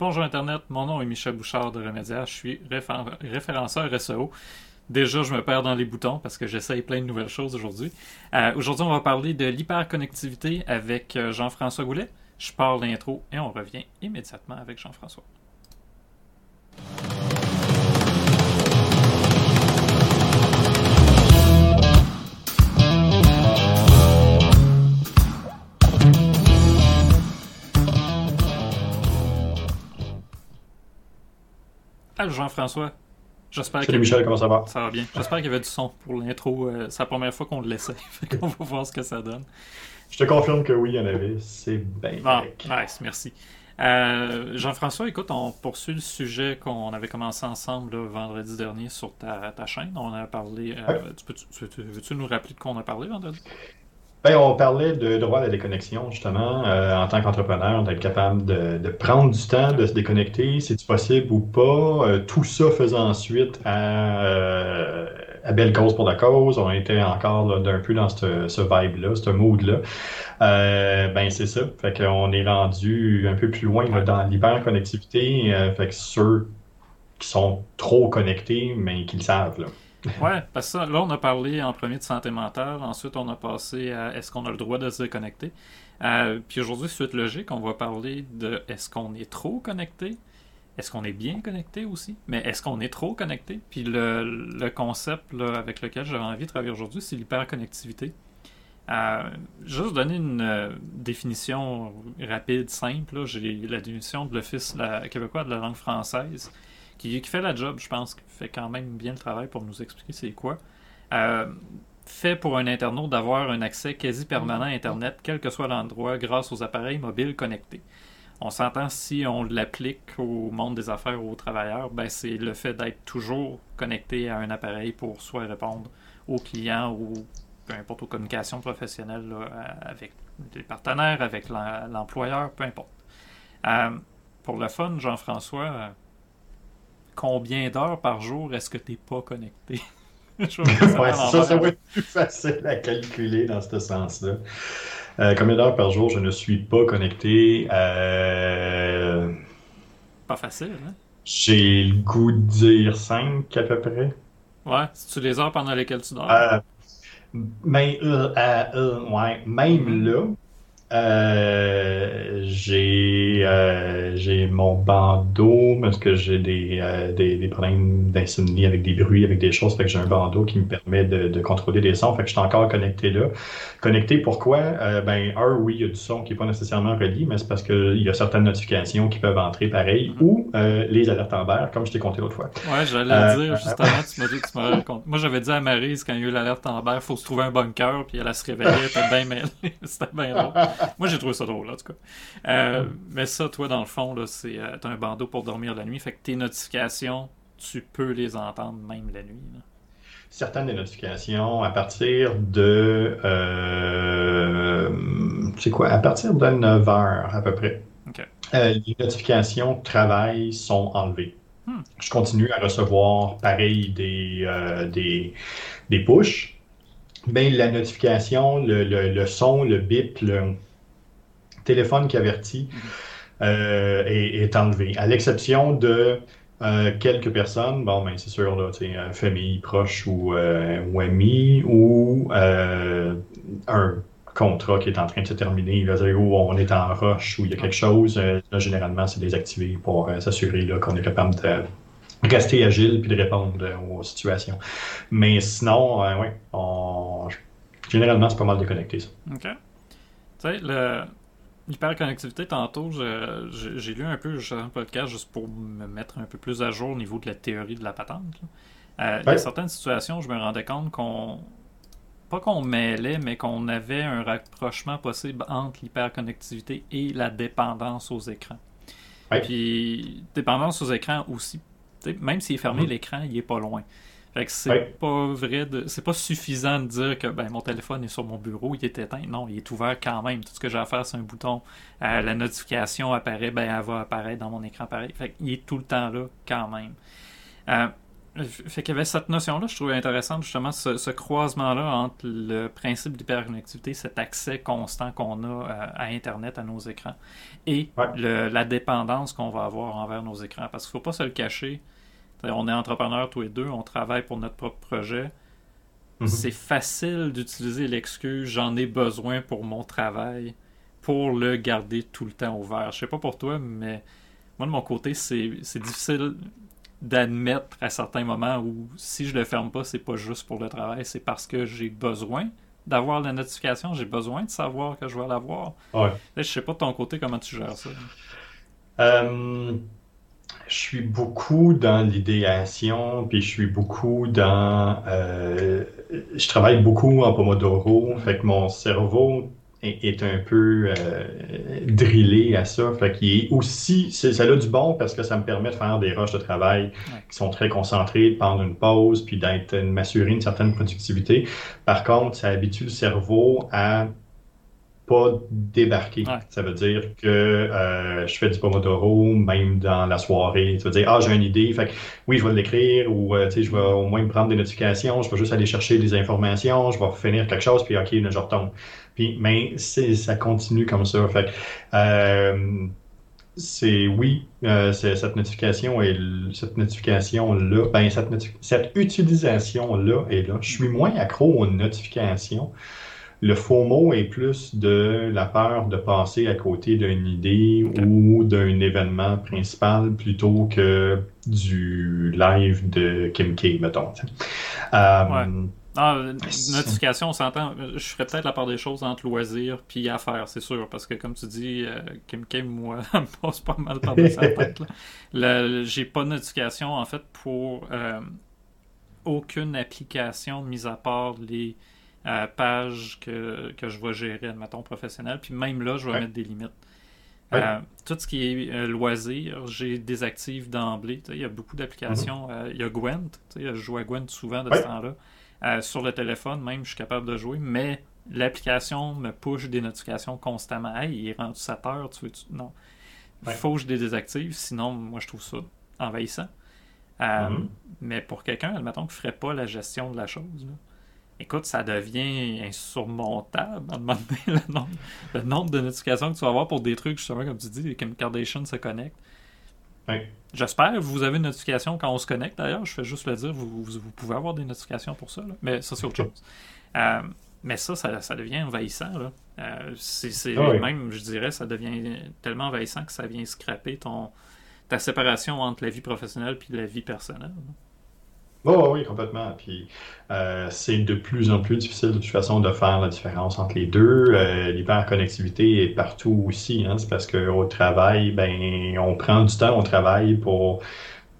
Bonjour Internet, mon nom est Michel Bouchard de Remédia, je suis référenceur SEO. Déjà, je me perds dans les boutons parce que j'essaye plein de nouvelles choses aujourd'hui. Euh, aujourd'hui, on va parler de l'hyperconnectivité avec euh, Jean-François Goulet. Je parle l'intro et on revient immédiatement avec Jean-François. Allô Jean-François. J'espère Salut Michel, comment ça va? Ça va bien. J'espère qu'il y avait du son pour l'intro. Euh, c'est la première fois qu'on le laissait. On va voir ce que ça donne. Je te confirme que oui, il y en avait. C'est bien. Bon, nice, merci. Euh, Jean-François, écoute, on poursuit le sujet qu'on avait commencé ensemble vendredi dernier sur ta, chaîne. On a parlé. Euh, veux-tu nous rappeler de quoi on a parlé vendredi? Ben, on parlait de droit à la déconnexion, justement. Euh, en tant qu'entrepreneur, d'être capable de, prendre du temps, de se déconnecter, c'est possible ou pas? Euh, tout ça faisant ensuite à, euh, à, belle cause pour la cause. On était encore d'un peu dans ce, vibe-là, ce mood-là. ben, c'est ça. Fait qu'on est rendu un peu plus loin dans l'hyperconnectivité. fait que ceux qui sont trop connectés, mais qui le savent, là. Ouais, parce que là, on a parlé en premier de santé mentale. Ensuite, on a passé à est-ce qu'on a le droit de se déconnecter. Euh, puis aujourd'hui, suite logique, on va parler de est-ce qu'on est trop connecté. Est-ce qu'on est bien connecté aussi? Mais est-ce qu'on est trop connecté? Puis le, concept avec lequel j'avais envie de travailler aujourd'hui, c'est l'hyperconnectivité. Euh, juste donner une euh, définition rapide, simple. J'ai la définition de l'Office québécois de la langue française qui, fait la job, je pense, qui fait quand même bien le travail pour nous expliquer c'est quoi. Euh, fait pour un internaute d'avoir un accès quasi permanent à Internet, quel que soit l'endroit, grâce aux appareils mobiles connectés. On s'entend si on l'applique au monde des affaires ou aux travailleurs, ben c'est le fait d'être toujours connecté à un appareil pour soit répondre aux clients ou peu importe aux communications professionnelles avec des partenaires, avec l'employeur, peu importe. Euh, pour le fun, Jean-François, combien d'heures par jour est-ce que tu n'es pas connecté? ça, ça, va être plus facile à calculer dans ce sens-là. Euh, combien d'heures par jour je ne suis pas connecté? Euh... Pas facile, hein? J'ai le goût de dire 5 à peu près. Ouais, c'est-tu les heures pendant lesquelles tu dors? Euh, mais, ouais, même mm-hmm. là, j'ai j'ai mon bandeau parce que j'ai des, euh, des, des, problèmes d'insomnie avec des bruits, avec des choses. Fait que j'ai un bandeau qui me permet de, de, contrôler des sons. Fait que je suis encore connecté là. Connecté pourquoi? Euh, ben, un, oui, il y a du son qui est pas nécessairement relié, mais c'est parce qu'il y a certaines notifications qui peuvent entrer pareil mm-hmm. ou les alertes en vert, comme je t'ai compté l'autre fois. Ouais, j'allais dire justement, tu m'as dit que tu m'as raconté. Moi, j'avais dit à Marise quand il y a eu l'alerte en vert, faut se trouver un bunker, puis elle, a se réveiller, elle était bien mêlée. C'était bien drôle. Moi, j'ai trouvé ça drôle, en tout cas. Euh, mais ça, toi, dans le fond, c'est euh, un bandeau pour dormir la nuit. Fait que tes notifications, tu peux les entendre même la nuit. Certaines des notifications, à partir de. Euh, c'est quoi? À partir de 9 heures, à peu près. les notifications travail sont enlevées. Hmm. Je continue à recevoir, pareil, des, des, des push ben, la notification, le, le, son, le bip, le téléphone qui avertit euh, est, enlevé. À l'exception de euh, quelques personnes, bon, ben, c'est sûr, là, euh, famille proche ou, ou amis, ou un contrat qui est en train de se terminer, là, où on est en rush, où il y a quelque chose, généralement, c'est désactivé pour s'assurer qu'on est capable de rester agile puis de répondre aux situations. Mais sinon, ouais, on... généralement, c'est pas mal déconnecté, ça. OK. Tu sais, l'hyperconnectivité, tantôt, j'ai lu un peu un podcast juste pour me mettre un peu plus à jour au niveau de la théorie de la patente. Euh, il y a certaines situations, je me rendais compte qu'on pas qu'on mêlait, mais qu'on avait un rapprochement possible entre l'hyperconnectivité et la dépendance aux écrans. Puis, dépendance aux écrans aussi même s'il est fermé, mhm. l'écran, il est pas loin. Fait que c'est pas vrai de. C'est pas suffisant de dire que ben, mon téléphone est sur mon bureau, il est éteint. Non, il est ouvert quand même. Tout ce que j'ai à faire, c'est un bouton. Euh, la notification apparaît, ben elle va apparaître dans mon écran pareil. Fait qu'il est tout le temps là quand même. Euh, fait qu'il y avait cette notion-là, je trouvais intéressante, justement, ce, croisement-là entre le principe d'hyperconnectivité, cet accès constant qu'on a euh, à, Internet, à nos écrans, et la dépendance qu'on va avoir envers nos écrans. Parce qu'il ne faut pas se le cacher. On est entrepreneurs tous les deux, on travaille pour notre propre projet. Mhm. C'est facile d'utiliser l'excuse j'en ai besoin pour mon travail pour le garder tout le temps ouvert. Je sais pas pour toi, mais moi de mon côté, c'est difficile d'admettre à certains moments où si je le ferme pas, c'est pas juste pour le travail, c'est parce que j'ai besoin d'avoir la notification, j'ai besoin de savoir que je vais l'avoir. Ouais. je sais pas de ton côté comment tu gères ça. Euh, je suis beaucoup dans l'idéation, puis je suis beaucoup dans... Euh, je travaille beaucoup en Pomodoro, fait que mon cerveau est, un peu euh, drillé à ça. Fait qu'il est aussi, ça a du bon parce que ça me permet de faire des rushs de travail qui sont très concentrés, de prendre une pause, puis d'être, m'assurer une certaine productivité. Par contre, ça habitue le cerveau à pas débarquer. Ça veut dire que euh, je fais du Pomodoro même dans la soirée. Ça veut dire, ah, j'ai une idée, fait que, oui, je vais l'écrire ou euh, je vais au moins me prendre des notifications, je vais juste aller chercher des informations, je vais finir quelque chose, puis OK, là, je retombe. Puis, mais ça continue comme ça. Fait euh, c'est oui, cette notification est cette notification là, ben cette, cette utilisation là est là. Je suis moins accro aux notifications. Le faux mot est plus de la peur de passer à côté d'une idée ou d'un événement principal plutôt que du live de Kim K, mettons. Euh, ah, notification, on s'entend. Je ferais peut-être la part des choses entre loisirs puis affaires, c'est sûr. Parce que, comme tu dis, euh, Kim Kim, moi, me passe pas mal par sa tête. J'ai pas de notification, en fait, pour euh, aucune application, mis à part les page que, que, je vais gérer, admettons, professionnel. Puis même là, je vais mettre des limites. Euh, tout ce qui est euh, loisir, j'ai désactive d'emblée. Il y a beaucoup d'applications. Mhm. Euh, il y a Gwent. Je joue à Gwent souvent de ce temps-là. sur le téléphone, même, je suis capable de jouer. Mais l'application me push des notifications constamment. Hey, il est rendu 7 heures. Tu veux Non. Il faut que je les désactive. Sinon, moi, je trouve ça envahissant. Mhm. Mais pour quelqu'un, admettons, qui ne ferait pas la gestion de la chose, écoute, ça devient insurmontable à un moment donné, le nombre, de notifications que tu vas avoir pour des trucs, justement, comme tu dis, Kim Kardashian se connecte. J'espère que vous avez une notification quand on se connecte, d'ailleurs. Je fais juste le dire, vous, vous, pouvez avoir des notifications pour ça, mais ça, c'est autre chose. Euh, mais ça, ça, devient envahissant. Là. Euh, c'est, ah Même, je dirais, ça devient tellement envahissant que ça vient scraper ton, ta séparation entre la vie professionnelle et la vie personnelle. Oh, oui, complètement. Puis euh, c'est de plus en plus difficile de toute façon de faire la différence entre les deux. Euh, L'hyperconnectivité est partout aussi. Hein. C'est parce qu'au travail, ben, on prend du temps au travail pour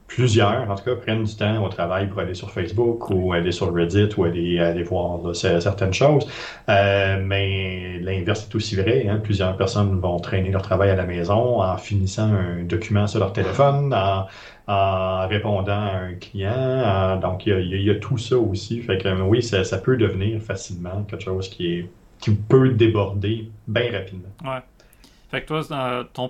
plusieurs, en tout cas, prennent du temps au travail pour aller sur Facebook ou aller sur Reddit ou aller, aller voir certaines choses. Euh, mais l'inverse est aussi vrai. Hein. Plusieurs personnes vont traîner leur travail à la maison en finissant un document sur leur téléphone, en, en répondant à un client. donc, il y, a, tout ça aussi. Fait que oui, ça, ça, peut devenir facilement quelque chose qui, est, qui peut déborder bien rapidement. Ouais. Fait que toi, ton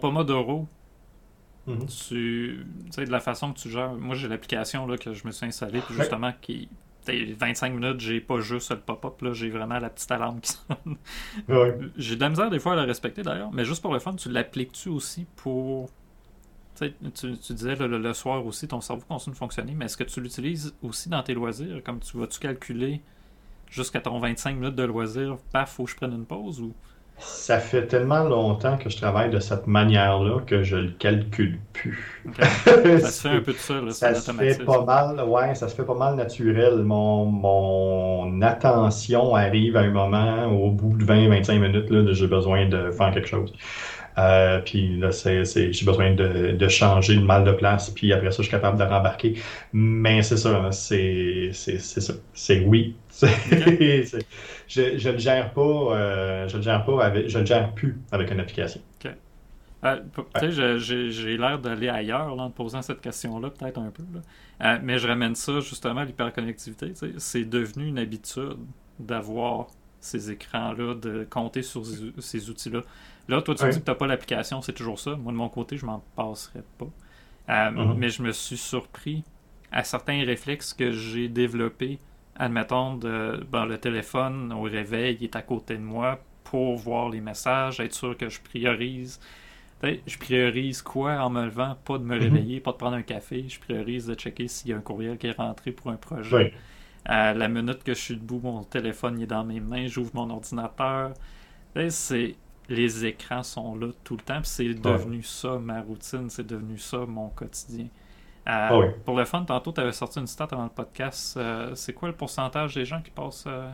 Mhm. Tu sais, de la façon que tu gères. Moi, j'ai l'application là, que je me suis installée, puis justement, qui. 25 minutes, j'ai pas juste le pop-up, là, j'ai vraiment la petite alarme qui sonne. J'ai de la misère des fois à la respecter d'ailleurs, mais juste pour le fun, tu l'appliques-tu aussi pour. Tu, tu disais le, soir aussi, ton cerveau continue de fonctionner, mais est-ce que tu l'utilises aussi dans tes loisirs? Comme tu vas-tu calculer jusqu'à ton 25 minutes de loisirs, paf, faut que je prenne une pause ou? Ça fait tellement longtemps que je travaille de cette manière-là que je le calcule plus. ça se fait un peu de ça, là, ça se fait pas mal, ouais, ça se fait pas mal naturel. Mon, mon attention arrive à un moment, au bout de 20-25 minutes, là, j'ai besoin de faire quelque chose. Euh, puis là, c'est, j'ai besoin de, de, changer le mal de place, puis après ça, je suis capable de rembarquer. Mais c'est ça, c'est, c'est, c'est ça. C'est oui. je, je le gère pas, euh, je le gère pas avec, je le gère plus avec une application. OK. Euh, j'ai, l'air d'aller ailleurs en posant cette question-là, peut-être un peu. Là. mais je ramène ça justement à l'hyperconnectivité. C'est devenu une habitude d'avoir ces écrans-là, de compter sur ces outils-là. Là, toi, tu dis que tu n'as pas l'application, c'est toujours ça. Moi, de mon côté, je m'en passerais pas. Euh, mm-hmm. Mais je me suis surpris à certains réflexes que j'ai développés. Admettons, de, ben, le téléphone au réveil il est à côté de moi pour voir les messages, être sûr que je priorise. Je priorise quoi en me levant? Pas de me mhm. réveiller, pas de prendre un café. Je priorise de checker s'il y a un courriel qui est rentré pour un projet. À la minute que je suis debout, mon téléphone est dans mes mains, j'ouvre mon ordinateur. C'est les écrans sont là tout le temps. C'est devenu ça ma routine, c'est devenu ça mon quotidien. Euh, ah pour le fun, tantôt, tu avais sorti une stat avant le podcast. Euh, c'est quoi le pourcentage des gens qui passent. Euh,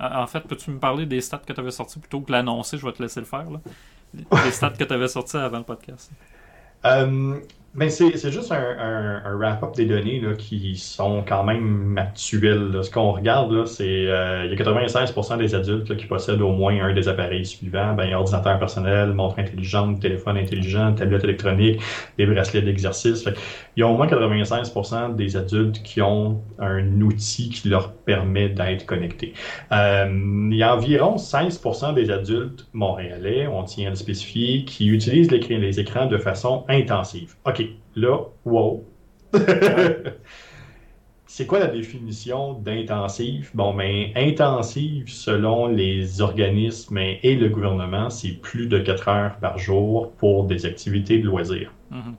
en fait, peux-tu me parler des stats que tu avais sortis plutôt que l'annoncer? Je vais te laisser le faire. Là. Les stats que tu avais sortis avant le podcast. Ben c'est juste un, wrap-up des données là, qui sont quand même actuelles. Ce qu'on regarde, c'est euh, il y a 96% des adultes qui possèdent au moins un des appareils suivants. Ben, ordinateur personnel, montre intelligente, téléphone intelligent, tablette électronique, des bracelets d'exercice. Il y a au moins 96% des adultes qui ont un outil qui leur permet d'être connectés. Euh, il y a environ 16% des adultes montréalais, on tient à le spécifier, qui utilisent les, les écrans de façon intensive. OK, là, wow. C'est quoi la définition d'intensive? Bon, mais ben, intensive, selon les organismes et le gouvernement, c'est plus de 4 heures par jour pour des activités de loisirs. Mm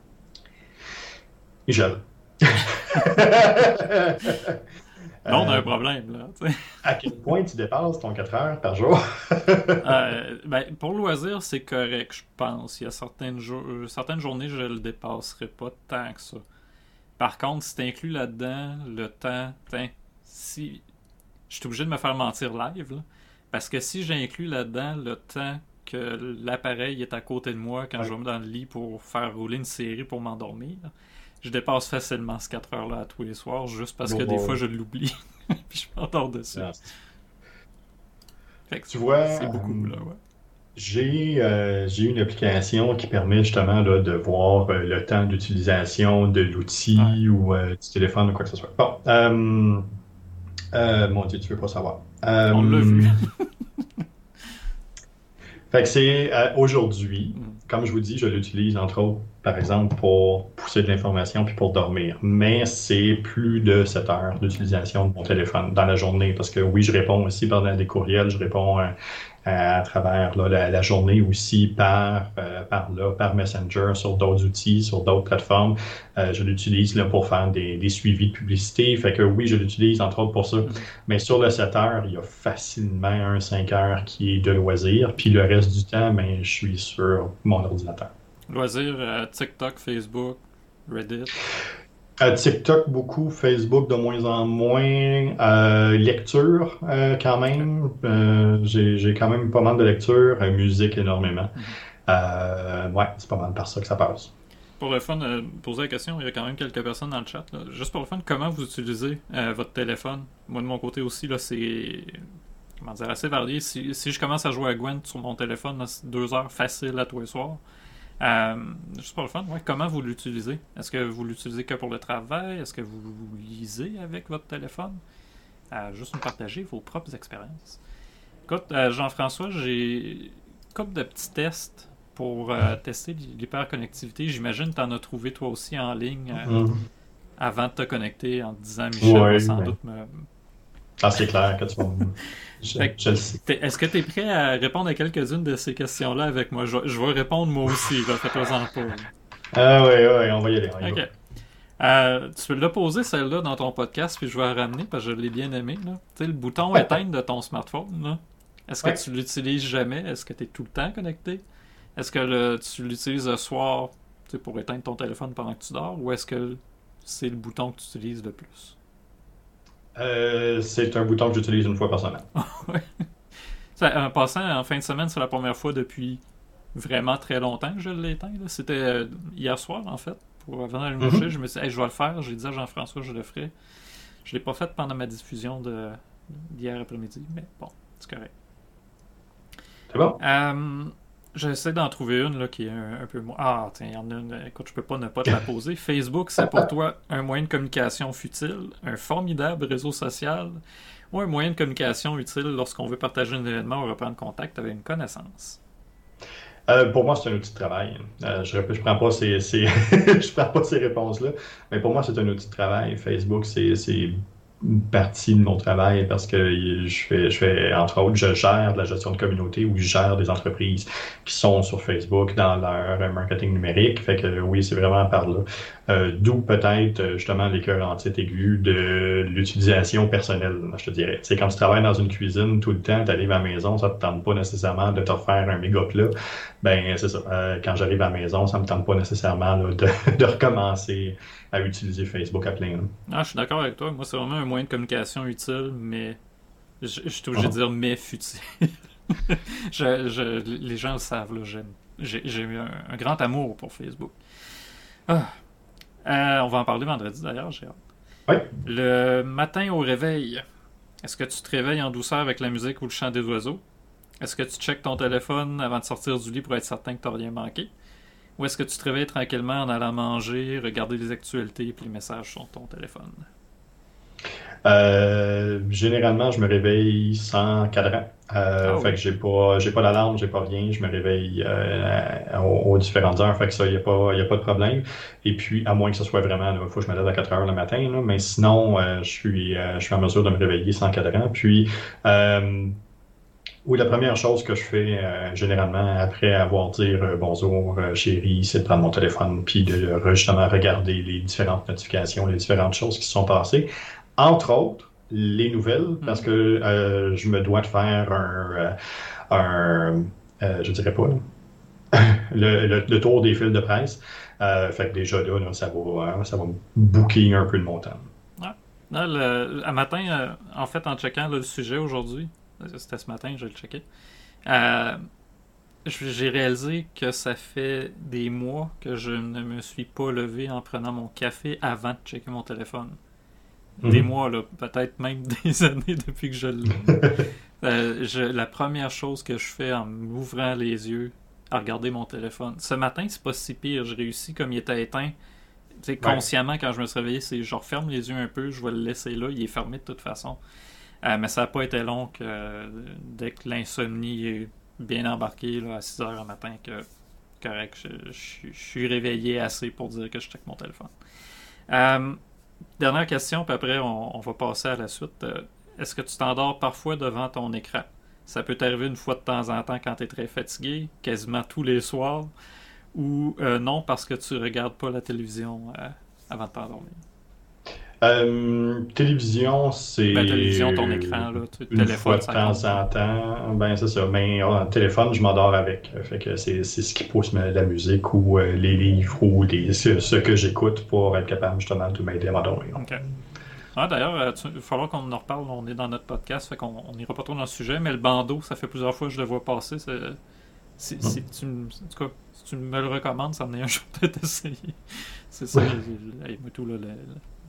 on a un problème, là. à quel point tu dépasses ton 4 heures par jour? Euh, ben, pour loisir, c'est correct, je pense. Il y a certaines, euh, certaines journées, je le dépasserai pas tant que ça. Par contre, si tu inclus là-dedans le temps, si je suis obligé de me faire mentir live, parce que si j'inclus là-dedans le temps que l'appareil est à côté de moi quand je vais me dans le lit pour faire rouler une série pour m'endormir, je dépasse facilement ces 4 heures-là tous les soirs, juste parce que des fois je l'oublie. puis je m'endors dessus. tu vois, c'est beaucoup, là, ouais. J'ai euh, une application qui permet justement là, de voir euh, le temps d'utilisation de l'outil ou euh, du téléphone ou quoi que ce soit. Bon, mon Dieu, tu veux pas savoir. On l'a vu. fait que c'est aujourd'hui, mm. Comme je vous dis, je l'utilise entre autres par exemple, pour pousser de l'information puis pour dormir. Mais c'est plus de 7 heures d'utilisation de mon téléphone dans la journée parce que oui, je réponds aussi pendant des courriels, je réponds à, travers la, journée aussi par, euh, par là, par Messenger, sur d'autres outils, sur d'autres plateformes. Euh, je l'utilise là, pour faire des, des, suivis de publicité. Fait que oui, je l'utilise entre autres pour ça. Mm-hmm. Mais sur le 7 heures, il y a facilement un 5 heures qui est de loisir. Puis le reste du temps, ben, je suis sur mon ordinateur. Loisirs, euh, TikTok, Facebook, Reddit. Euh, TikTok beaucoup, Facebook de moins en moins, euh, lecture quand même, j'ai quand même pas mal de lecture, musique énormément. Mhm. ouais, c'est pas mal par ça que ça passe. Pour le fun, poser la question, il y a quand même quelques personnes dans le chat. Juste pour le fun, comment vous utilisez votre téléphone? Moi de mon côté aussi, là, c'est comment dire, assez varié. Si, si, je commence à jouer à Gwent sur mon téléphone, c'est deux heures facile à tous les soirs. Euh, juste pour le fun, comment vous l'utilisez? Est-ce que vous l'utilisez que pour le travail? Est-ce que vous, lisez avec votre téléphone? Euh, Juste nous partager vos propres expériences. Écoute, euh, Jean-François, j'ai couple de petits tests pour euh, tester l'hyperconnectivité. J'imagine que tu en as trouvé toi aussi en ligne mm-hmm. avant de te connecter en te disant Michel va sans doute me. Ah, c'est clair que tu vas est-ce que tu es prêt à répondre à quelques-unes de ces questions-là avec moi? Je, vais répondre moi aussi, fais-toi-en pas. Ah oui, oui, on va y aller. Euh, tu peux la poser celle-là dans ton podcast, puis je vais la ramener parce que je l'ai bien aimé. Tu sais, le bouton éteindre de ton smartphone, est-ce que tu l'utilises jamais? Est-ce que tu es tout le temps connecté? Est-ce que tu l'utilises le soir pour éteindre ton téléphone pendant que tu dors? Ou est-ce que c'est le bouton que tu utilises le plus? Euh, c'est un bouton que j'utilise une fois par semaine. en passant, en fin de semaine, c'est la première fois depuis vraiment très longtemps que je l'éteins. C'était euh, hier soir, en fait. Pour avant d'aller me coucher, je me suis dit, je vais le faire. J'ai dit à Jean-François, je le ferai. Je ne l'ai pas fait pendant ma diffusion d'hier après-midi, mais bon, c'est correct. C'est bon. Euh, J'essaie d'en trouver une là, qui est un, peu moins. Ah, tiens, il y en a une. Écoute, je peux pas ne pas te la poser. Facebook, c'est pour toi un moyen de communication futile, un formidable réseau social ou un moyen de communication utile lorsqu'on veut partager un événement ou reprendre contact avec une connaissance? Euh, pour moi, c'est un outil de travail. Euh, je ne prends pas ces, je prends pas ces réponses-là, mais pour moi, c'est un outil de travail. Facebook, c'est partie de mon travail parce que je fais, je fais, entre autres, je gère de la gestion de communauté ou je gère des entreprises qui sont sur Facebook dans leur marketing numérique. Fait que oui, c'est vraiment par là. Euh, d'où peut-être euh, justement les cœurs en titre aigu de l'utilisation personnelle, je te dirais. C'est quand tu travailles dans une cuisine tout le temps, tu arrives à la maison, ça te tente pas nécessairement de te faire un méga plat. Ben c'est ça. Euh, quand j'arrive à la maison, ça me tente pas nécessairement de, de, recommencer à utiliser Facebook à plein. Ah, je suis d'accord avec toi. Moi, c'est vraiment un moyen de communication utile, mais je, suis obligé de dire mais futile. je, les gens le savent, j'aime. J'ai un, un, grand amour pour Facebook. Ah, euh, on va en parler vendredi d'ailleurs, j'ai hâte. Oui. Le matin au réveil, est-ce que tu te réveilles en douceur avec la musique ou le chant des oiseaux? Est-ce que tu checkes ton téléphone avant de sortir du lit pour être certain que tu n'as rien manqué? Ou est-ce que tu te réveilles tranquillement en allant manger, regarder les actualités et les messages sur ton téléphone? Euh, généralement, je me réveille sans cadran. Euh, ah fait que j'ai pas, j'ai pas d'alarme, j'ai pas rien. Je me réveille euh, aux, différentes heures. Fait que ça, il n'y a, pas, y a pas de problème. Et puis, à moins que ce soit vraiment, il faut que je me lève à 4 heures le matin. Là, mais sinon, euh, je, suis, je suis en mesure de me réveiller sans cadran. Puis, oui, la première chose que je fais généralement après avoir dit bonjour chérie, c'est de prendre mon téléphone puis de justement regarder les différentes notifications, les différentes choses qui se sont passées. Entre autres, les nouvelles, parce que euh, je me dois de faire un, euh, euh, je dirais pas, le, tour des fils de presse. fait que déjà là, ça, va, ça va un peu de mon temps. Là, le, matin, en fait, en checkant le sujet aujourd'hui, c'était ce matin, je le checké, j'ai réalisé que ça fait des mois que je ne me suis pas levé en prenant mon café avant de checker mon téléphone. Mhm. Des mois, là, peut-être même des années depuis que je l'ai. Euh, la première chose que je fais en m'ouvrant les yeux à regarder mon téléphone. Ce matin, c'est pas si pire. Je réussis comme il était éteint. consciemment, quand je me suis réveillé, c'est je referme les yeux un peu, je vais le laisser là. Il est fermé de toute façon. Euh, mais ça n'a pas été long que dès que l'insomnie est bien embarquée là, à 6 h du matin, que correct, je, suis réveillé assez pour dire que je check mon téléphone. Euh, Dernière question, puis après, on, va passer à la suite. Euh, est-ce que tu t'endors parfois devant ton écran? Ça peut t'arriver une fois de temps en temps quand tu es très fatigué, quasiment tous les soirs, ou non parce que tu regardes pas la télévision avant de t'endormir? Euh, télévision, c'est. Ben, télévision, ton écran, là. Une téléphone, fois de temps en temps. Ben, c'est ça. Mais ben, téléphone, je m'endors avec. Fait que c'est ce qui pousse la musique ou euh, les livres ou les, ce, que j'écoute pour être capable justement de m'aider à m'endormir. OK. Ah, D'ailleurs, euh, il va falloir qu'on en reparle. On est dans notre podcast, fait qu'on n'ira pas trop dans le sujet. Mais le bandeau, ça fait plusieurs fois que je le vois passer. Si, hum. tu, en tout cas, si tu me le recommandes, ça me est un jour peut-être essayer. C'est ça. tout, là,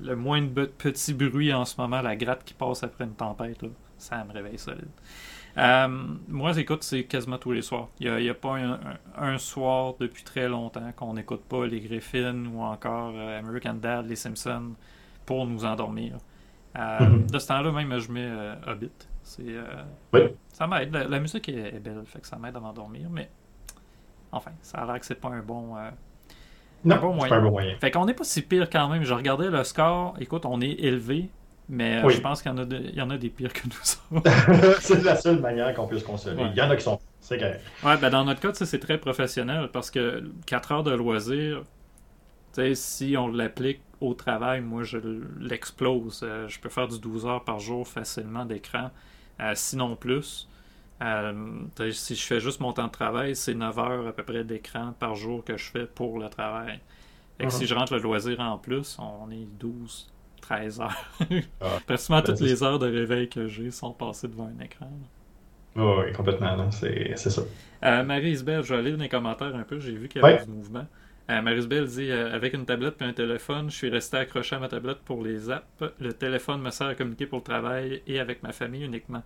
le moins de petits bruits en ce moment, la gratte qui passe après une tempête, ça me réveille solide. Euh, moi, écoute, c'est quasiment tous les soirs. Il n'y a, pas un, soir depuis très longtemps qu'on n'écoute pas les Griffins ou encore euh, American Dad, les Simpsons pour nous endormir. Euh, mm-hmm. De ce temps-là, même, je mets Hobbit. oui. Ça m'aide. La, musique est, belle, fait que ça m'aide à m'endormir, mais enfin, ça a l'air que c'est pas un bon non, bon moyen. Pas un bon moyen. Fait qu'on n'est pas si pire quand même. Je regardais le score. Écoute, on est élevé. Mais euh, je pense qu'il y, en a y en a des pires que nous c'est la seule manière qu'on puisse consoler. Il y en a qui sont. C'est correct. Ouais, ben dans notre cas, c'est très professionnel parce que 4 heures de loisir, si on l'applique au travail, moi je l'explose. Euh, je peux faire du 12 heures par jour facilement d'écran, euh, sinon plus. Euh, si je fais juste mon temps de travail, c'est 9 heures à peu près d'écran par jour que je fais pour le travail. Et si uh-huh. je rentre le loisir en plus, on est 12, 13 heures. ah, Pratiquement toutes les heures de réveil que j'ai sont passées devant un écran. oui, complètement, c'est ça. Euh, Marie-Isabelle, je vais aller dans les commentaires un peu, j'ai vu qu'il y avait du mouvement. Euh, Marie-Isabelle dit Avec une tablette et un téléphone, je suis resté accroché à ma tablette pour les apps. Le téléphone me sert à communiquer pour le travail et avec ma famille uniquement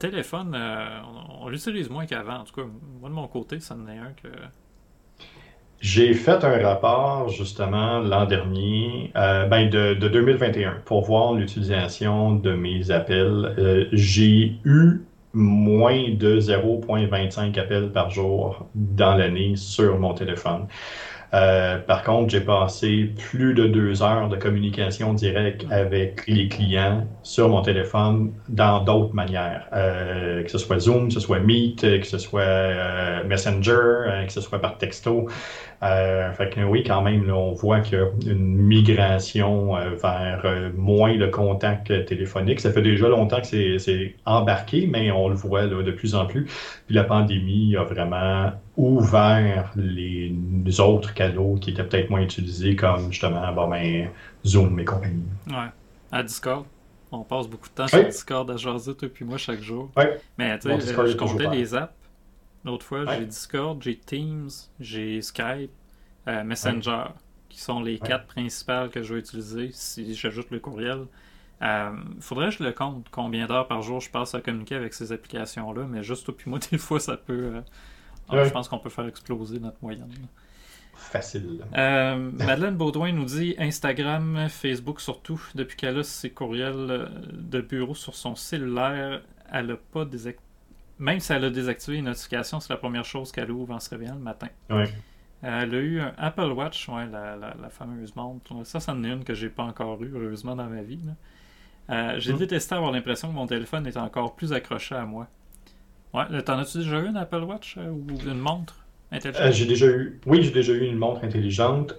téléphone, euh, on, l'utilise moins qu'avant. En tout cas, moi de mon côté, ça en est un que. J'ai fait un rapport justement l'an dernier, euh, ben de, 2021, pour voir l'utilisation de mes appels. Euh, j'ai eu moins de 0,25 appels par jour dans l'année sur mon téléphone. Euh, par contre, j'ai passé plus de deux heures de communication directe avec les clients sur mon téléphone dans d'autres manières, euh, que ce soit Zoom, que ce soit Meet, que ce soit euh, Messenger, que ce soit par texto. Euh, fait que oui, quand même, on voit qu'il y a une migration euh, vers euh, moins de contact téléphonique. Ça fait déjà longtemps que c'est embarqué, mais on le voit de plus en plus. Puis la pandémie a vraiment ouvert les, autres canaux qui étaient peut-être moins utilisés, comme justement bon, ben, Zoom et compagnie. Ouais. À Discord. On passe beaucoup de temps sur Discord à jaser, toi puis moi, chaque jour. Ouais. Mais tu sais, je comptais les apps. L'autre fois, j'ai Discord, j'ai Teams, j'ai Skype, euh, Messenger, qui sont les quatre principales que je vais utiliser si j'ajoute le courriel. Euh, faudrait que je le compte combien d'heures par jour je passe à communiquer avec ces applications-là, mais juste au moi, des fois, ça peut. Euh, je pense qu'on peut faire exploser notre moyenne. Facile. Madeleine Baudouin nous dit Instagram, Facebook surtout, depuis qu'elle a ses courriels de bureau sur son cellulaire, elle a pas désactivé même si elle a désactivé les notifications, c'est la première chose qu'elle ouvre en se réveillant le matin. elle a eu un Apple Watch, ouais, la, fameuse montre. Ça, c'en est une que j'ai pas encore eu, heureusement, dans ma vie. Euh, j'ai hmm. détesté avoir l'impression que mon téléphone est encore plus accroché à moi. Ouais, t'en as-tu déjà eu une Apple Watch euh, ou une montre intelligente? Euh, j'ai déjà eu, oui, j'ai déjà eu une montre intelligente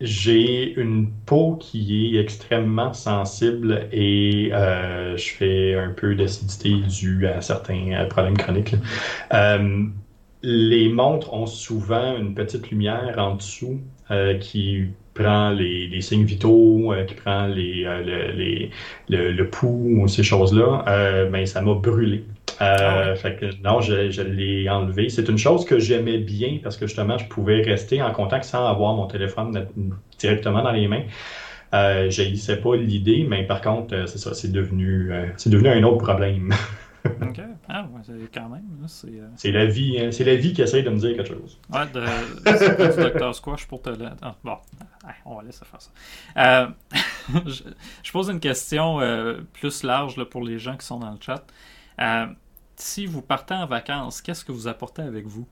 j'ai une peau qui est extrêmement sensible et euh, je fais un peu d'acidité due à certains euh, problèmes chroniques. Euh, les montres ont souvent une petite lumière en dessous qui prend les, signes vitaux, qui prend les, le, le, pouls, ces choses-là. mais ben, ça m'a brûlé. Euh, ah fait que non, je, je l'ai enlevé. C'est une chose que j'aimais bien parce que justement, je pouvais rester en contact sans avoir mon téléphone directement dans les mains. Euh, je pas l'idée, mais par contre, euh, c'est ça, c'est devenu, euh, c'est devenu un autre problème. OK. Ah, ouais, quand même. C'est la vie, hein, c'est la vie qui essaye de me dire quelque chose. Ouais, de, c'est du Dr. Squash pour te. Ah, bon, on va laisser faire ça. je, je, pose une question plus large là, pour les gens qui sont dans le chat si vous partez en vacances, qu'est-ce que vous apportez avec vous?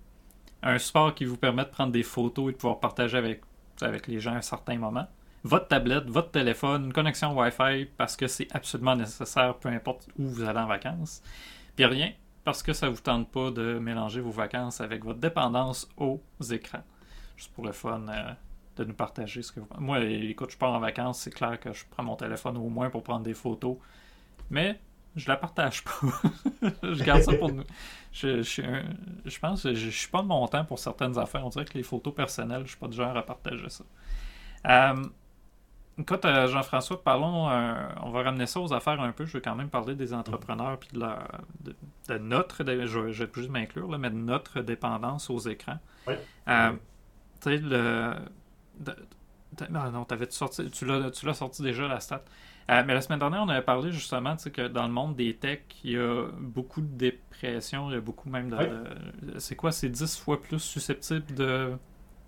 Un support qui vous permet de prendre des photos et de pouvoir partager avec, avec les gens à un certain moment. Votre tablette, votre téléphone, une connexion Wi-Fi parce que c'est absolument nécessaire, peu importe où vous allez en vacances. Puis rien, parce que ça ne vous tente pas de mélanger vos vacances avec votre dépendance aux écrans. Juste pour le fun euh, de nous partager ce que vous... Moi, écoute, je pars en vacances, c'est clair que je prends mon téléphone au moins pour prendre des photos. Mais je la partage pas. je garde ça pour nous. Je, je, pense que je, suis pas de mon temps pour certaines affaires. On dirait que les photos personnelles, je suis pas du genre à partager ça. Euh, écoute, euh, Jean-François, parlons. Euh, on va ramener ça aux affaires un peu. Je vais quand même parler des entrepreneurs puis de, de, notre. je, vais juste m'inclure, mais de notre dépendance aux écrans. Oui. Tu sais, le. non, avais sorti, tu l'as sorti déjà la stat? Euh, mais la semaine dernière, on avait parlé justement que dans le monde des techs, il y a beaucoup de dépression, il y a beaucoup même de. c'est quoi C'est 10 fois plus susceptible de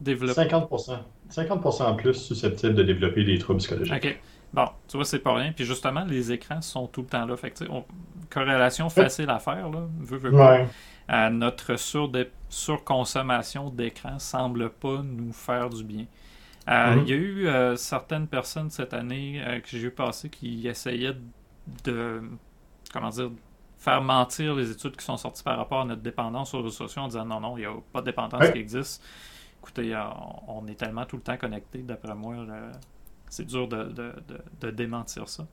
développer? 50% 50% plus susceptible de développer des troubles psychologiques. OK. Bon, tu vois, c'est pas rien. Puis justement, les écrans sont tout le temps là. Fait que, corrélation facile à faire, là. Euh, notre sur surconsommation d'écran semble pas nous faire du bien. Euh, mhm. Il y a eu euh, certaines personnes cette année euh, que j'ai vu passer qui essayaient de, comment dire, faire mentir les études qui sont sorties par rapport à notre dépendance aux réseaux sociaux en disant non, non, il n'y a pas de dépendance qui existe. Écoutez, on est tellement tout le temps connecté, d'après moi, c'est dur de, de, démentir ça.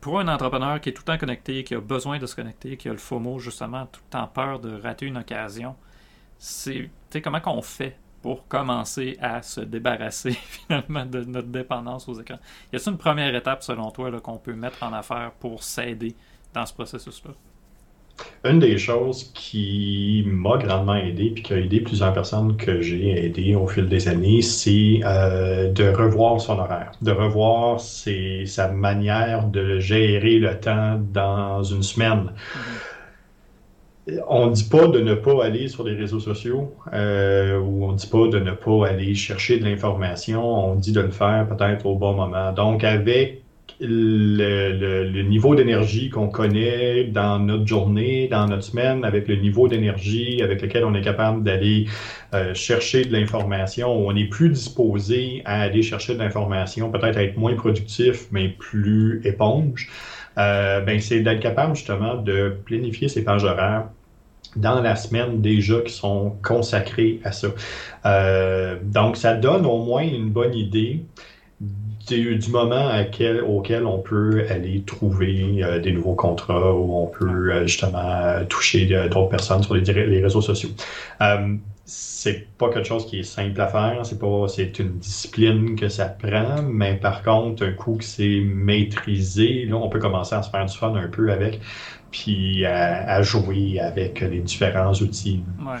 pour un entrepreneur qui est tout le temps connecté, qui a besoin de se connecter, qui a le FOMO, justement, tout le temps peur de rater une occasion, c'est comment qu'on fait pour commencer à se débarrasser finalement de notre dépendance aux écrans. Y a-t-il une première étape selon toi qu'on peut mettre en affaire pour s'aider dans ce processus-là? Une des choses qui m'a grandement aidé, puis qui a aidé plusieurs personnes que j'ai aidées au fil des années, c'est euh, de revoir son horaire, de revoir sa manière de gérer le temps dans une semaine. Mm-hmm on ne dit pas de ne pas aller sur les réseaux sociaux euh, ou on ne dit pas de ne pas aller chercher de l'information. On dit de le faire peut-être au bon moment. Donc, avec le, niveau d'énergie qu'on connaît dans notre journée, dans notre semaine, avec le niveau d'énergie avec lequel on est capable d'aller euh, chercher de l'information, on est plus disposé à aller chercher de l'information, peut-être à être moins productif, mais plus éponge. Euh, ben c'est d'être capable justement de planifier ses pages horaires dans la semaine déjà qui sont consacrées à ça. Euh, donc, ça donne au moins une bonne idée du, moment auquel on peut aller trouver euh, des nouveaux contrats où on peut justement toucher d'autres personnes sur les, réseaux sociaux. C'est pas quelque chose qui est simple à faire, c'est pas c'est une discipline que ça prend, mais par contre, un coup que c'est maîtrisé, là, on peut commencer à se faire du fun un peu avec, puis à, jouer avec les différents outils. Ouais.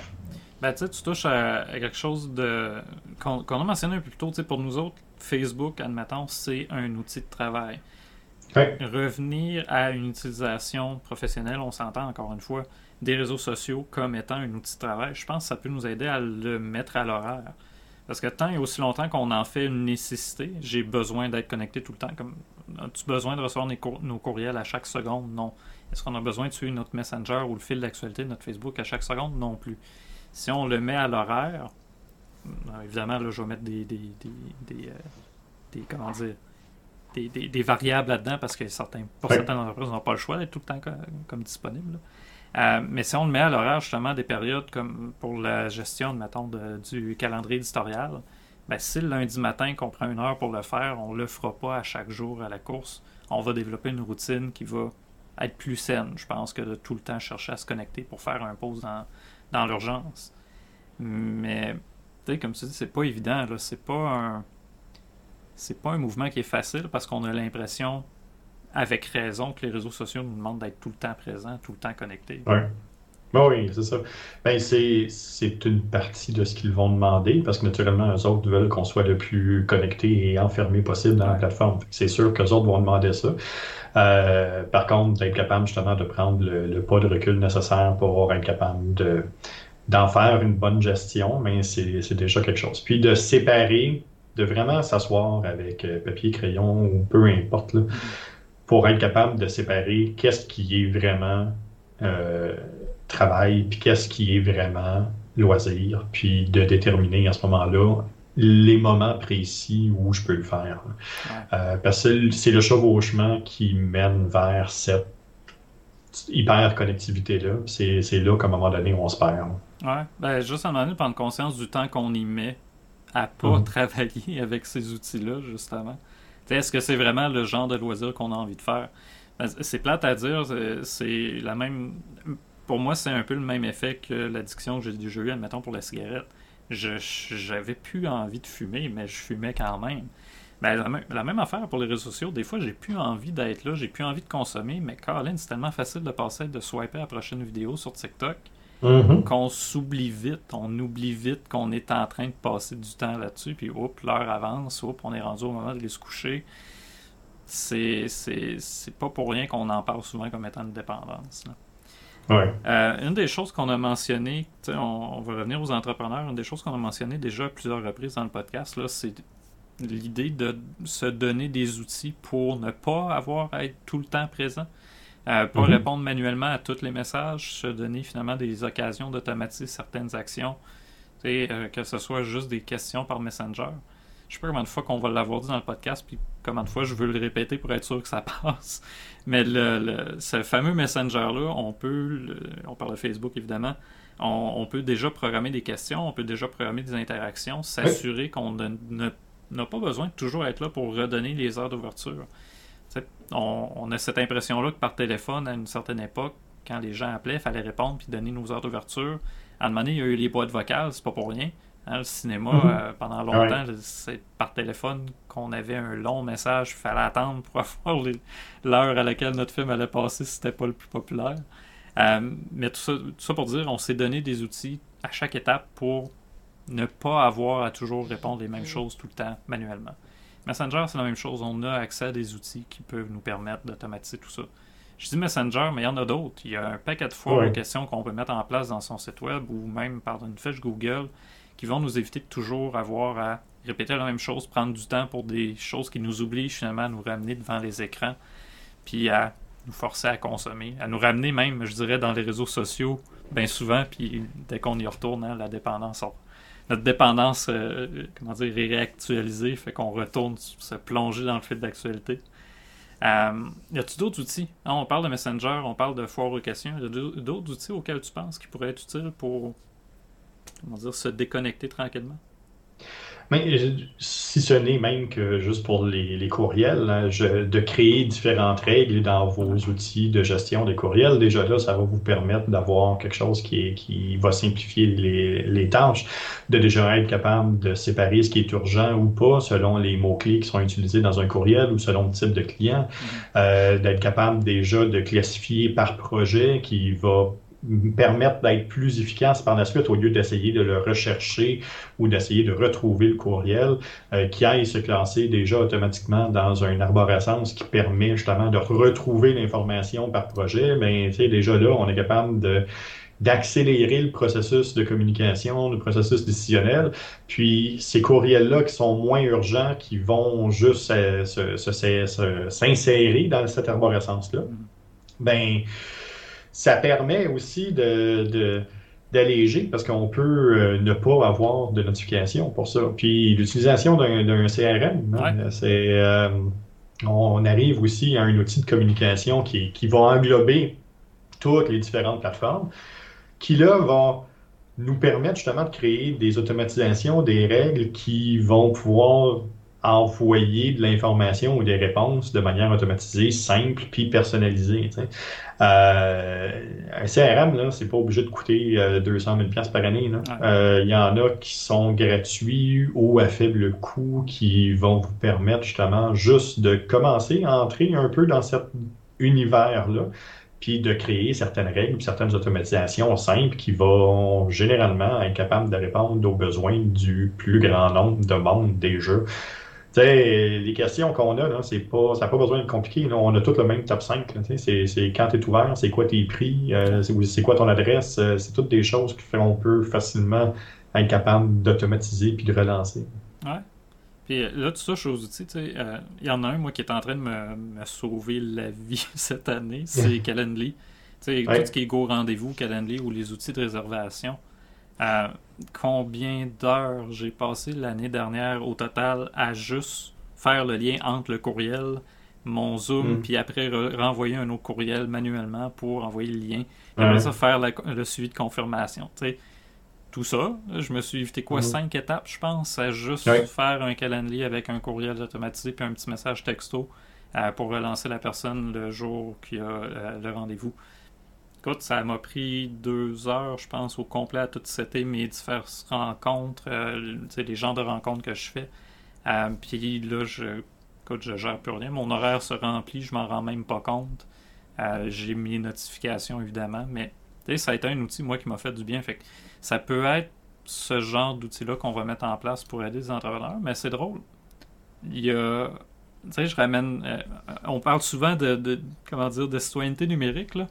Ben, tu touches à, quelque chose de qu'on a mentionné un peu plus tôt, pour nous autres, Facebook, admettons, c'est un outil de travail. Revenir à une utilisation professionnelle, on s'entend encore une fois, des réseaux sociaux comme étant un outil de travail, je pense que ça peut nous aider à le mettre à l'horaire. Parce que tant et aussi longtemps qu'on en fait une nécessité, j'ai besoin d'être connecté tout le temps. Comme as-tu besoin de recevoir nos, courriels à chaque seconde? Non. Est-ce qu'on a besoin de suivre notre Messenger ou le fil d'actualité de notre Facebook à chaque seconde? Non plus. Si on le met à l'horaire, évidemment, là, je vais mettre des, des, des, euh, comment dire, des, variables là-dedans parce que certains, pour certaines entreprises, n'ont pas le choix d'être tout le temps comme, disponible. Euh, mais si on le met à l'horaire, justement, des périodes comme pour la gestion, mettons, du calendrier éditorial, ben, si le lundi matin qu'on prend une heure pour le faire, on ne le fera pas à chaque jour à la course, on va développer une routine qui va être plus saine, je pense, que de tout le temps chercher à se connecter pour faire un pause dans, dans l'urgence. Mais comme tu dis, c'est pas évident. Là. C'est pas un. C'est pas un mouvement qui est facile parce qu'on a l'impression, avec raison, que les réseaux sociaux nous demandent d'être tout le temps présents, tout le temps connectés. Ouais. Ben oui, c'est ça. Ben, c'est, une partie de ce qu'ils vont demander parce que naturellement, eux autres veulent qu'on soit le plus connecté et enfermé possible dans la plateforme. C'est sûr qu'eux autres vont demander ça. Euh, par contre, d'être capable justement de prendre le, le, pas de recul nécessaire pour être capable de, d'en faire une bonne gestion, mais c'est déjà quelque chose. Puis de séparer, de vraiment s'asseoir avec euh, papier, crayon ou peu importe, pour être capable de séparer qu'est-ce qui est vraiment euh, travail, puis qu'est-ce qui est vraiment loisir, puis de déterminer à ce moment-là les moments précis où je peux le faire. Euh, parce que c'est le chevauchement qui mène vers cette hyper connectivité-là. C'est là qu'à un moment donné, on se perd. Ouais, ben, juste à un moment donné, prendre conscience du temps qu'on y met à pas mhm. travailler avec ces outils-là, justement. Est-ce que c'est vraiment le genre de loisir qu'on a envie de faire? Ben, c'est plate à dire, c'est la même. Pour moi, c'est un peu le même effet que l'addiction que j'ai déjà eue, admettons, pour la cigarette. Je J'avais plus envie de fumer, mais je fumais quand même. Ben, la, même, affaire pour les réseaux sociaux. Des fois, j'ai plus envie d'être là, j'ai plus envie de consommer, mais Colin, c'est tellement facile de passer, de swiper à la prochaine vidéo sur TikTok Mm-hmm. qu'on s'oublie vite, on oublie vite qu'on est en train de passer du temps là-dessus, puis oups, l'heure avance, oups, on est rendu au moment de se coucher. C'est, c'est, pas pour rien qu'on en parle souvent comme étant une dépendance. Euh, une des choses qu'on a mentionné, on, on, va revenir aux entrepreneurs, une des choses qu'on a mentionné déjà à plusieurs reprises dans le podcast, là, c'est l'idée de se donner des outils pour ne pas avoir à être tout le temps présent. Euh, pour mhm. répondre manuellement à tous les messages, se donner finalement des occasions d'automatiser certaines actions, euh, que ce soit juste des questions par Messenger. Je sais pas combien de fois qu'on va l'avoir dit dans le podcast, puis combien de fois je veux le répéter pour être sûr que ça passe. Mais le, ce fameux Messenger-là, on peut, on parle de Facebook évidemment, on, peut déjà programmer des questions, on peut déjà programmer des interactions, s'assurer qu'on n'a pas besoin de toujours être là pour redonner les heures d'ouverture on, a cette impression-là que par téléphone, à une certaine époque, quand les gens appelaient, il fallait répondre puis donner nos heures d'ouverture. À un moment donné, il y a eu les boîtes vocales, c'est pas pour rien. Hein, le cinéma, mm-hmm. euh, pendant longtemps, c'est par téléphone qu'on avait un long message, il fallait attendre pour avoir l'heure à laquelle notre film allait passer si c'était pas le plus populaire. Euh, mais tout ça, tout ça pour dire, on s'est donné des outils à chaque étape pour ne pas avoir à toujours répondre les mêmes mm. choses tout le temps manuellement. Messenger, c'est la même chose. On a accès à des outils qui peuvent nous permettre d'automatiser tout ça. Je dis Messenger, mais il y en a d'autres. Il y a un paquet de fois de questions qu'on peut mettre en place dans son site web ou même par une fiche Google qui vont nous éviter de toujours avoir à répéter la même chose, prendre du temps pour des choses qui nous obligent finalement à nous ramener devant les écrans, puis à nous forcer à consommer, à nous ramener même, je dirais, dans les réseaux sociaux, bien souvent, puis dès qu'on y retourne, hein, la dépendance, notre dépendance, euh, comment dire, est réactualisée, fait qu'on retourne se plonger dans le fil d'actualité. Euh, y a-t-il d'autres outils? Hein, On parle de Messenger, on parle de foire aux questions. Y a d'autres outils auxquels tu penses qui pourraient être utiles pour comment dire, se déconnecter tranquillement? Mais si ce n'est même que juste pour les, courriels, hein, de créer différentes règles dans vos outils de gestion des courriels, déjà là, ça va vous permettre d'avoir quelque chose qui, qui va simplifier les, tâches, de déjà être capable de séparer ce qui est urgent ou pas selon les mots-clés qui sont utilisés dans un courriel ou selon le type de client, mm-hmm. euh, d'être capable déjà de classifier par projet qui va permettre d'être plus efficace par la suite au lieu d'essayer de le rechercher ou d'essayer de retrouver le courriel euh, qui aille se classer déjà automatiquement dans un arborescence qui permet justement de retrouver l'information par projet. Mais tu sais, déjà là, on est capable de d'accélérer le processus de communication, le processus décisionnel. Puis ces courriels-là qui sont moins urgents, qui vont juste s'insérer dans cette arborescence-là, mm-hmm. ben ça permet aussi de, d'alléger parce qu'on peut euh, ne pas avoir de notification pour ça. Puis l'utilisation d'un, CRM, hein, c'est euh, on arrive aussi à un outil de communication qui, qui va englober toutes les différentes plateformes, qui là vont nous permettre justement de créer des automatisations, des règles qui vont pouvoir envoyer de l'information ou des réponses de manière automatisée, simple, puis personnalisée. Euh, un CRM, là, c'est pas obligé de coûter 200 000 par année. Euh, il y en a qui sont gratuits ou à faible coût qui vont vous permettre justement juste de commencer à entrer un peu dans cet univers-là puis de créer certaines règles, certaines automatisations simples qui vont généralement être capables de répondre aux besoins du plus grand nombre de monde des jeux sais, les questions qu'on a, là, c'est pas, ça n'a pas besoin de compliqué. On a tous le même top 5. C'est, quand tu es ouvert, c'est quoi tes prix, euh, c'est, quoi ton adresse. Euh, c'est toutes des choses qu'on peut facilement être capable d'automatiser puis de relancer. Ouais. Puis là, tu touches aux outils. Euh, il y en a un, moi, qui est en train de me, sauver la vie cette année. C'est Calendly. sais, Tout ce qui est Go Rendez-vous, Calendly ou les outils de réservation combien d'heures j'ai passé l'année dernière au total à juste faire le lien entre le courriel, mon Zoom, hmm. puis après renvoyer un autre courriel manuellement pour envoyer le lien. Et après ça, faire le suivi de confirmation. tout ça, je me suis évité quoi, hmm. cinq étapes, je pense, à juste faire un calendrier avec un courriel automatisé puis un petit message texto euh, pour relancer la personne le jour qu'il y a euh, le rendez-vous. Écoute, ça m'a pris deux heures, je pense, au complet à tout c'était mes diverses rencontres, euh, les genres de rencontres que je fais. Euh, puis là, je, écoute, je gère plus rien. Mon horaire se remplit, je m'en rends même pas compte. Euh, j'ai mis notifications, évidemment, mais ça a été un outil, moi, qui m'a fait du bien. Fait que ça peut être ce genre d'outil-là qu'on va mettre en place pour aider les entrepreneurs, mais c'est drôle. Il y a. Tu sais, je ramène. on parle souvent de, de, comment dire, de citoyenneté numérique, là.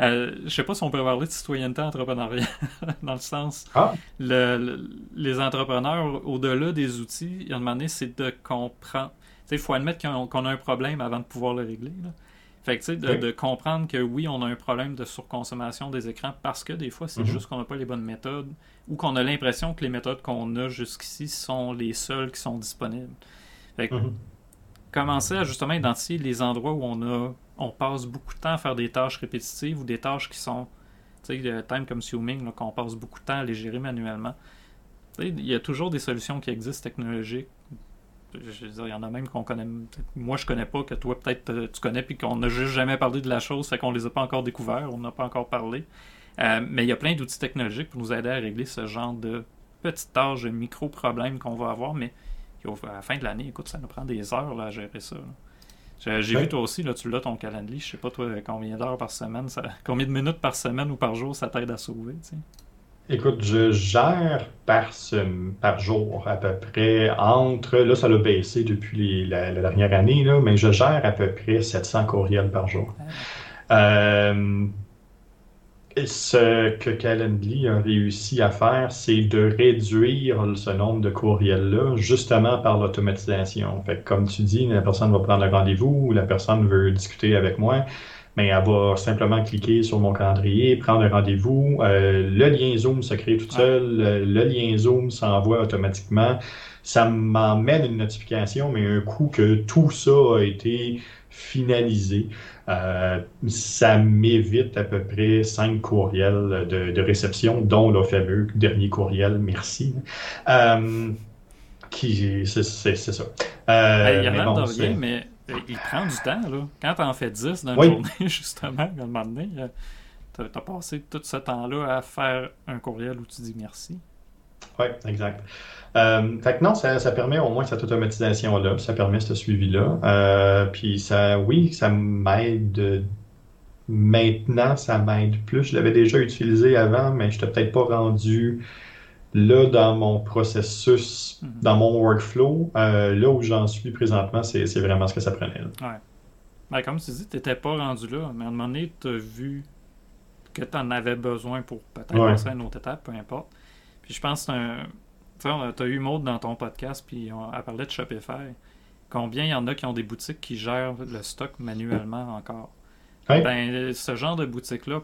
Euh, je sais pas si on peut parler de citoyenneté entrepreneuriale, dans le sens, ah. les entrepreneurs, au-delà des outils, il y a demandé, c'est de comprendre. Il faut admettre qu'on a un problème avant de pouvoir le régler. Fait que, de, de, comprendre que oui, on a un problème de surconsommation des écrans parce que des fois, c'est mm-hmm. juste qu'on n'a pas les bonnes méthodes ou qu'on a l'impression que les méthodes qu'on a jusqu'ici sont les seules qui sont disponibles. Fait que, mm-hmm. commencer à justement identifier les endroits où on a on passe beaucoup de temps à faire des tâches répétitives ou des tâches qui sont, sais, time consuming, qu'on passe beaucoup de temps à les gérer manuellement. Il y a toujours des solutions qui existent technologiques. Je veux il y en a même qu'on connaît. Moi, je connais pas, que toi, peut-être, euh, tu connais, puis qu'on n'a juste jamais parlé de la chose, fait qu'on les a pas encore découverts, on n'a pas encore parlé. Euh, mais il y a plein d'outils technologiques pour nous aider à régler ce genre de petites tâches, de micro-problèmes qu'on va avoir, mais à la fin de l'année, écoute, ça nous prend des heures à gérer ça. J'ai vu toi aussi, là, tu l'as ton calendrier. Je sais pas toi combien d'heures par semaine, ça, combien de minutes par semaine ou par jour ça t'aide à sauver. Écoute, je gère par, par jour à peu près entre, là ça l'a baissé depuis la, dernière année, là, mais je gère à peu près 700 courriels par jour. Ah. Euh, ce que Calendly a réussi à faire, c'est de réduire ce nombre de courriels-là justement par l'automatisation. Fait comme tu dis, la personne va prendre le rendez-vous ou la personne veut discuter avec moi, mais elle va simplement cliquer sur mon calendrier, prendre un rendez-vous. Euh, le lien Zoom se crée tout seul, le, lien Zoom s'envoie automatiquement. Ça m'emmène une notification, mais un coup que tout ça a été finalisé, euh, ça m'évite à peu près cinq courriels de, réception, dont le fameux dernier courriel, merci. Euh, qui, c'est, ça. Euh, il y a même de rien, mais il prend du temps. Là. Quand tu en fais 10 dans une journée, justement, à un moment donné, tu as passé tout ce temps-là à faire un courriel où tu dis merci. Oui, exact. Euh, fait que non, ça, ça, permet au moins cette automatisation-là, ça permet ce suivi-là. Euh, puis ça, oui, ça m'aide. Maintenant, ça m'aide plus. Je l'avais déjà utilisé avant, mais je n'étais peut-être pas rendu là dans mon processus, mhm. dans mon workflow. Euh, là où j'en suis présentement, c'est vraiment ce que ça prenait. Ouais. Ben, comme tu dis, tu n'étais pas rendu là, mais à un moment donné, tu as vu que tu en avais besoin pour peut-être passer à une autre étape, peu importe. Puis je pense que c'est un tu as eu Maud dans ton podcast, puis on a parlé de Shopify. Combien il y en a qui ont des boutiques qui gèrent le stock manuellement encore? Ben, ce genre de boutique-là,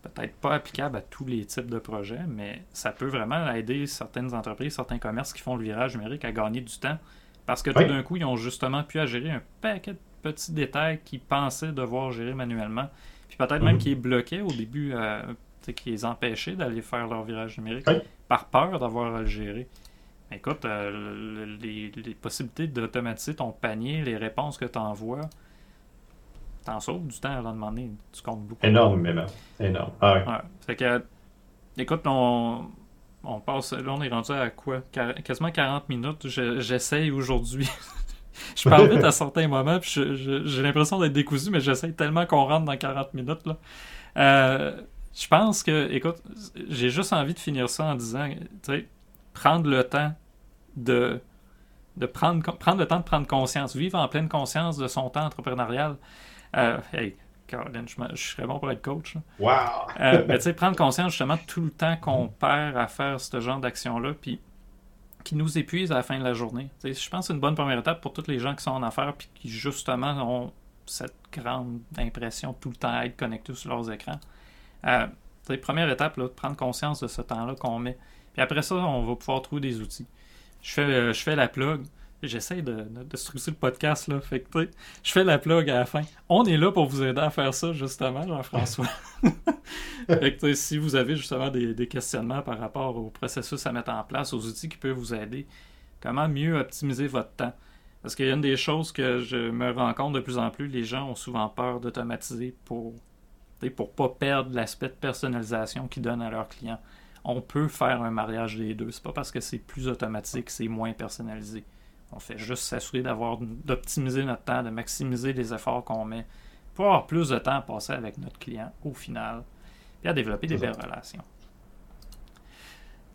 peut-être pas applicable à tous les types de projets, mais ça peut vraiment aider certaines entreprises, certains commerces qui font le virage numérique à gagner du temps. Parce que tout d'un coup, ils ont justement pu à gérer un paquet de petits détails qu'ils pensaient devoir gérer manuellement. Puis peut-être même mhm. qu'ils bloquaient au début, euh, qui les empêchaient d'aller faire leur virage numérique par peur d'avoir à le gérer. écoute, euh, les, possibilités d'automatiser ton panier, les réponses que tu envoies, t'en sauves du temps à de demander. Tu comptes beaucoup. Énormément. Énorme. Ah ouais. Fait que, écoute, on, on passe. Là, on est rendu à quoi? Quasiment 40 minutes. J'essaye aujourd'hui. je parle vite à certains moments, puis j'ai l'impression d'être décousu, mais j'essaye tellement qu'on rentre dans 40 minutes. Là. Euh, je pense que, écoute, j'ai juste envie de finir ça en disant, tu sais, prendre le temps de, de prendre, prendre le temps de prendre conscience, vivre en pleine conscience de son temps entrepreneurial. Euh, hey, Caroline, je, serais bon pour être coach. Wow! euh, mais tu sais, prendre conscience justement de tout le temps qu'on perd à faire ce genre d'action-là, puis qui nous épuise à la fin de la journée. sais, je pense que c'est une bonne première étape pour tous les gens qui sont en affaires, puis qui justement ont cette grande impression tout le temps à être connectés sur leurs écrans. Euh, première étape, là, de prendre conscience de ce temps-là qu'on met. Puis après ça, on va pouvoir trouver des outils. Je fais, euh, je fais la plug. J'essaie de, structurer le podcast, là. Fait je fais la plug à la fin. On est là pour vous aider à faire ça, justement, Jean-François. fait si vous avez justement des, questionnements par rapport au processus à mettre en place, aux outils qui peuvent vous aider, comment mieux optimiser votre temps? Parce qu'il y a des choses que je me rends compte de plus en plus, les gens ont souvent peur d'automatiser pour pour pas perdre l'aspect de personnalisation qu'ils donnent à leurs clients. On peut faire un mariage des deux. C'est pas parce que c'est plus automatique que c'est moins personnalisé. On fait juste s'assurer d'avoir d'optimiser notre temps, de maximiser les efforts qu'on met pour avoir plus de temps à passer avec notre client au final, et à développer des belles relations.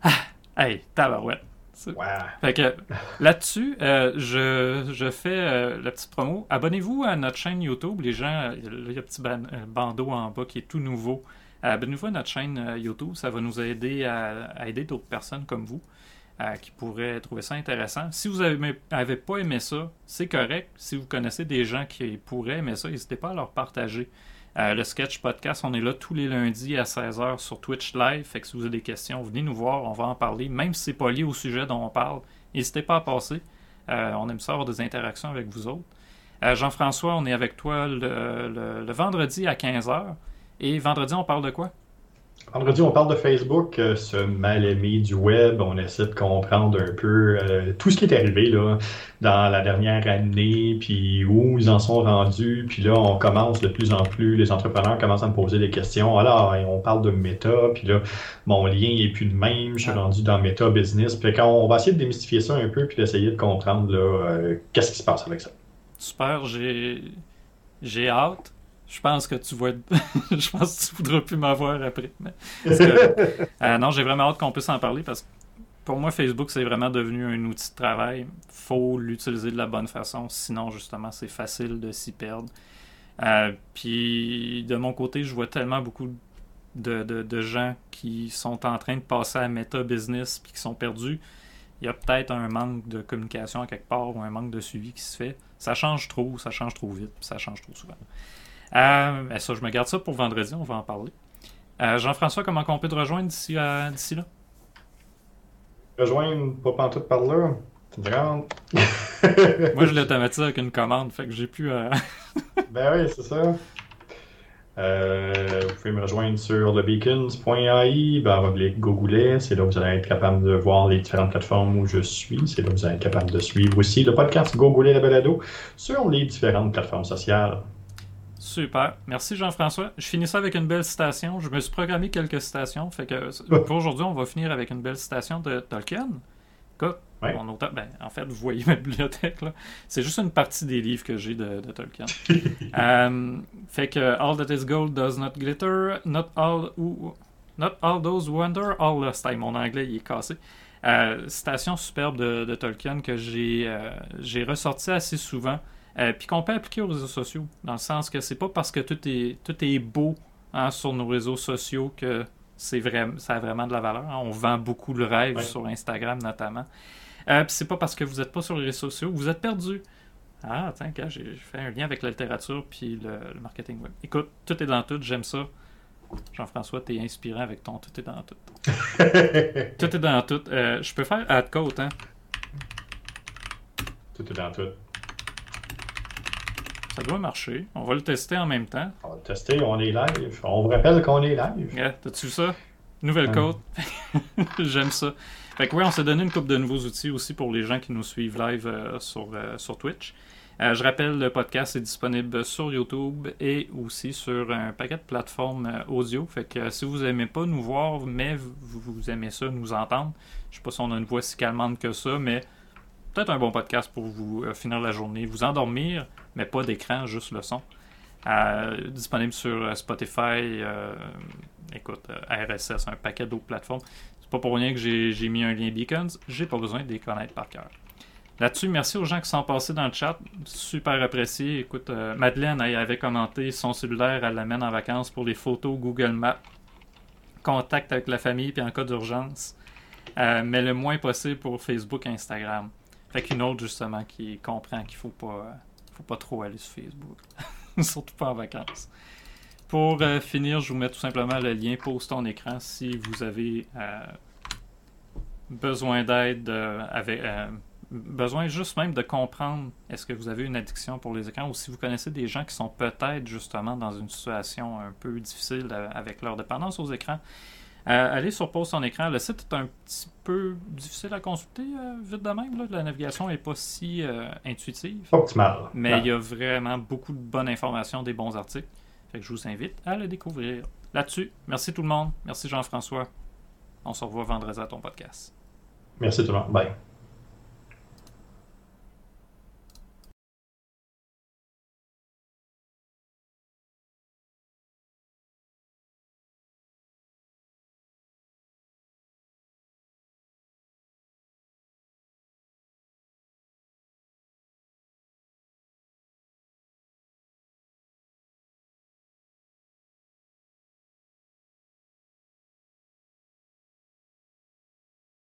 Ah, hey, tabarouette. Fait que là-dessus, euh, je, je, fais euh, la petite promo. Abonnez-vous à notre chaîne YouTube. Les gens, il y a un petit bandeau en bas qui est tout nouveau. Abonnez-vous à notre chaîne euh, YouTube. Ça va nous aider à, aider d'autres personnes comme vous qui pourraient trouver ça intéressant. Si vous n'avez pas aimé ça, c'est correct. Si vous connaissez des gens qui pourraient aimer ça, n'hésitez pas à leur partager. Euh, le Sketch Podcast, on est là tous les lundis à 16h sur Twitch Live. Fait que si vous avez des questions, venez nous voir, on va en parler. Même si c'est pas lié au sujet dont on parle, n'hésitez pas à passer. Euh, on aime ça avoir des interactions avec vous autres. Euh, Jean-François, on est avec toi le, le vendredi à 15h. Et vendredi, on parle de quoi? Vendredi, on parle de Facebook, euh, ce mal-aimé du web. On essaie de comprendre un peu euh, tout ce qui est arrivé là, dans la dernière année, puis où ils en sont rendus. Puis là, on commence de plus en plus, les entrepreneurs commencent à me poser des questions. Alors, on parle de méta, puis là, mon lien est plus le même. Je suis rendu dans méta business. Puis quand on va essayer de démystifier ça un peu, puis d'essayer de comprendre là, euh, qu'est-ce qui se passe avec ça. Super, j'ai j'ai hâte je pense que tu vois. je pense que tu voudras plus m'avoir après. Euh, non, j'ai vraiment hâte qu'on puisse en parler parce que pour moi, Facebook, c'est vraiment devenu un outil de travail. faut l'utiliser de la bonne façon, sinon, justement, c'est facile de s'y perdre. Euh, puis, de mon côté, je vois tellement beaucoup de, gens qui sont en train de passer à Meta Business puis qui sont perdus, il y a peut-être un manque de communication à quelque part ou un manque de suivi qui se fait. Ça change trop, ça change trop vite, ça change trop souvent. Euh, ça, je me garde ça pour vendredi, on va en parler. Euh, Jean-François, comment on peut te rejoindre d'ici là? Rejoindre pas tout par là. Moi, je l'automatise avec une commande, fait que j'ai pu. Euh, ben oui, c'est ça. Euh, vous pouvez me rejoindre sur lebeacons.ai, ben, Gogoulet, c'est là où vous allez être capable de voir les différentes plateformes où je suis. C'est là où vous allez être capable de suivre aussi le podcast Gogoulet la balado sur les différentes plateformes sociales. Super. Merci Jean-François. Je finis ça avec une belle citation. Je me suis programmé quelques citations. Fait que pour aujourd'hui, on va finir avec une belle citation de Tolkien. Écoute, ben, en fait, vous voyez ma bibliothèque, là. C'est juste une partie des livres que j'ai de, Tolkien. Euh, fait que All that is gold does not glitter, not all, not all those wonder, all lost. mon anglais, il est cassé. Euh, citation superbe de, Tolkien que j'ai euh, j'ai ressorti assez souvent. Puis qu'on peut appliquer aux réseaux sociaux. Dans le sens que c'est pas parce que tout est, tout est beau hein, sur nos réseaux sociaux que c'est vrai, ça a vraiment de la valeur. Hein. On vend beaucoup le rêve sur Instagram notamment. Euh, c'est pas parce que vous n'êtes pas sur les réseaux sociaux, vous êtes perdu. Ah, tiens, j'ai fait un lien avec la littérature puis le, marketing web. Écoute, tout est dans tout, j'aime ça. Jean-François, t'es inspirant avec ton tout est dans tout. tout est dans tout. Euh, je peux faire ad quote, hein? Tout est dans tout. Ça doit marcher. On va le tester en même temps. On va le tester, on est live. On vous rappelle qu'on est live. Yeah, T'as-tu ça? Nouvelle code. J'aime ça. Fait que oui, on s'est donné une coupe de nouveaux outils aussi pour les gens qui nous suivent live euh, sur, euh, sur Twitch. Euh, je rappelle, le podcast est disponible sur YouTube et aussi sur un paquet de plateformes audio. Fait que si vous n'aimez pas nous voir, mais vous, aimez ça, nous entendre, je sais pas si on a une voix si calmante que ça, mais peut-être un bon podcast pour vous finir la journée, vous endormir, mais pas d'écran, juste le son. disponible sur Spotify, écoute, RSS, un paquet d'autres plateformes pas pour rien que j'ai mis un lien Beacons. J'ai pas besoin de les connaître par cœur. Là-dessus, merci aux gens qui sont passés dans le chat. Super apprécié. Écoute, euh, Madeleine avait commenté son cellulaire, elle l'amène en vacances pour les photos Google Maps. Contact avec la famille, puis en cas d'urgence. Euh, mais le moins possible pour Facebook et Instagram. Fait qu'une autre, justement, qui comprend qu'il faut pas, faut pas trop aller sur Facebook. Surtout pas en vacances. Pour euh, finir, je vous mets tout simplement le lien post ton écran si vous avez besoin d'aide euh, avec euh, besoin juste même de comprendre est-ce que vous avez une addiction pour les écrans ou si vous connaissez des gens qui sont peut-être justement dans une situation un peu difficile euh, avec leur dépendance aux écrans. Allez sur Pause ton écran. Le site est un petit peu difficile à consulter vite de même. La navigation n'est pas si intuitive. Optimal. Mais il y a vraiment beaucoup de bonnes informations, des bons articles. Fait que je vous invite à le découvrir. Là-dessus, merci tout le monde. Merci Jean-François. On se revoit vendredi à ton podcast. Merci tout le monde. Bye.